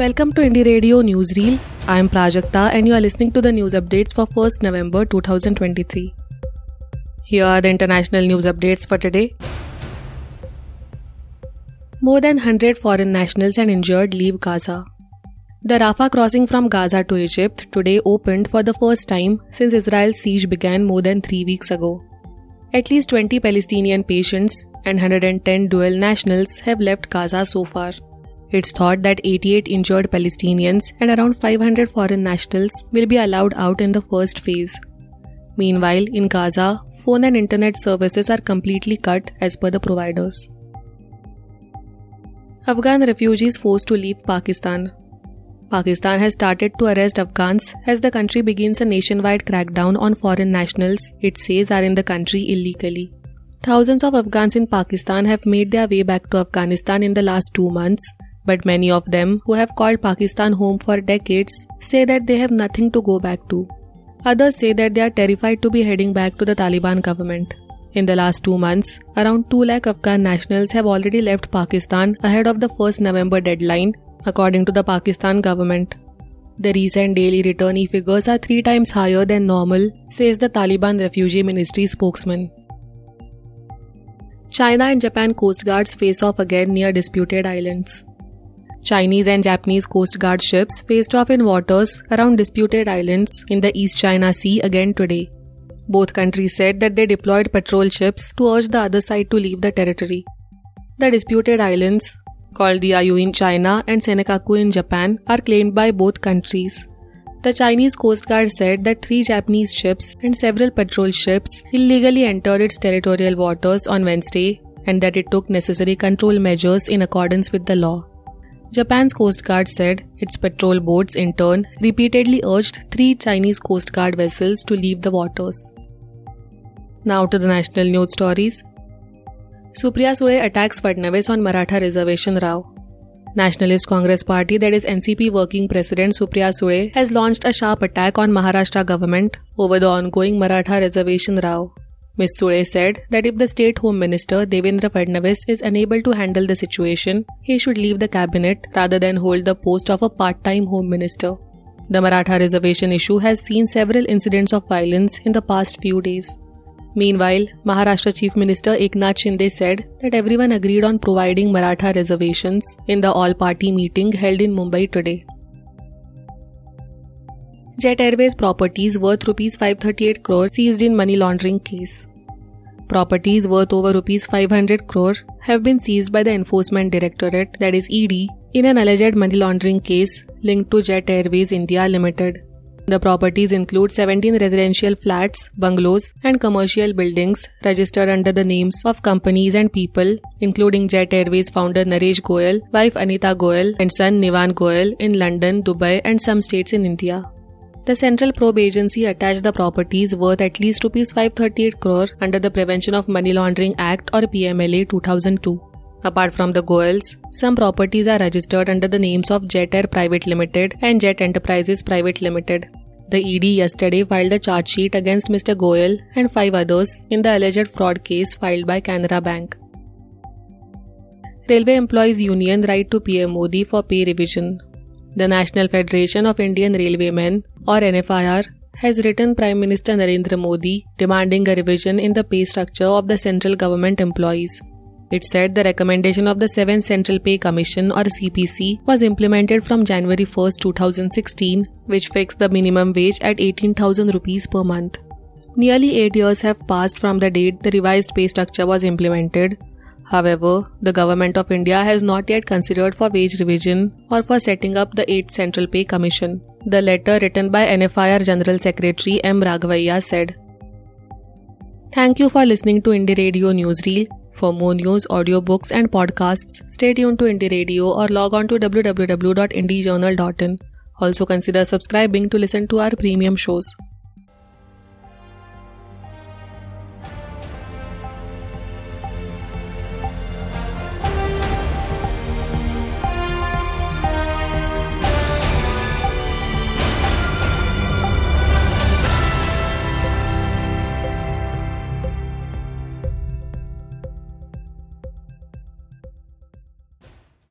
Welcome to Indie Radio Newsreel. I am Prajakta and you are listening to the news updates for 1st November 2023. Here are the international news updates for today. More than 100 foreign nationals and injured leave Gaza. The Rafah crossing from Gaza to Egypt today opened for the first time since Israel's siege began more than three weeks ago. At least 20 Palestinian patients and 110 dual nationals have left Gaza so far. It's thought that 88 injured Palestinians and around 500 foreign nationals will be allowed out in the first phase. Meanwhile, in Gaza, phone and internet services are completely cut as per the providers. Afghan refugees forced to leave Pakistan. Pakistan has started to arrest Afghans as the country begins a nationwide crackdown on foreign nationals it says are in the country illegally. Thousands of Afghans in Pakistan have made their way back to Afghanistan in the last two months but many of them, who have called Pakistan home for decades, say that they have nothing to go back to. Others say that they are terrified to be heading back to the Taliban government. In the last two months, around 2 lakh Afghan nationals have already left Pakistan ahead of the 1st November deadline, according to the Pakistan government. The recent daily returnee figures are three times higher than normal, says the Taliban Refugee Ministry spokesman. China and Japan coast guards face off again near disputed islands. Chinese and Japanese Coast Guard ships faced off in waters around disputed islands in the East China Sea again today. Both countries said that they deployed patrol ships to urge the other side to leave the territory. The disputed islands, called Diaoyu in China and Senkaku in Japan, are claimed by both countries. The Chinese Coast Guard said that three Japanese ships and several patrol ships illegally entered its territorial waters on Wednesday and that it took necessary control measures in accordance with the law. Japan's Coast Guard said its patrol boats in turn repeatedly urged three Chinese Coast Guard vessels to leave the waters. Now to the national news stories. Supriya Sule attacks Fadnavis on Maratha reservation row. Nationalist Congress Party that is NCP working president Supriya Sule has launched a sharp attack on Maharashtra government over the ongoing Maratha reservation row. Ms. Sule said that if the State Home Minister Devendra Fadnavis is unable to handle the situation, he should leave the cabinet rather than hold the post of a part time Home Minister. The Maratha reservation issue has seen several incidents of violence in the past few days. Meanwhile, Maharashtra Chief Minister Eknath Shinde said that everyone agreed on providing Maratha reservations in the all party meeting held in Mumbai today. Jet Airways properties worth Rs 538 crore seized in money laundering case. Properties worth over rupees 500 crore have been seized by the Enforcement Directorate, that is ED, in an alleged money laundering case linked to Jet Airways India Limited. The properties include 17 residential flats, bungalows, and commercial buildings registered under the names of companies and people, including Jet Airways founder Naresh Goyal, wife Anita Goyal, and son Nivan Goyal in London, Dubai, and some states in India. The Central Probe Agency attached the properties worth at least Rs 538 crore under the Prevention of Money Laundering Act or PMLA 2002. Apart from the Goyals, some properties are registered under the names of Jet Air Private Limited and Jet Enterprises Private Limited. The ED yesterday filed a charge sheet against Mr. Goyal and five others in the alleged fraud case filed by Canara Bank. Railway Employees Union write to PM Modi for pay revision. The National Federation of Indian Railwaymen, or NFIR, has written Prime Minister Narendra Modi demanding a revision in the pay structure of the central government employees. It said the recommendation of the 7th Central Pay Commission or CPC was implemented from January 1, 2016, which fixed the minimum wage at 18,000 rupees per month. Nearly 8 years have passed from the date the revised pay structure was implemented, However, the Government of India has not yet considered for wage revision or for setting up the 8th Central Pay Commission. The letter written by NFIR General Secretary M. Raghavaiah said. Thank you for listening to Indie Radio Newsreel. For more news, audiobooks, and podcasts, stay tuned to Indie Radio or log on to www.indiejournal.in. Also consider subscribing to listen to our premium shows.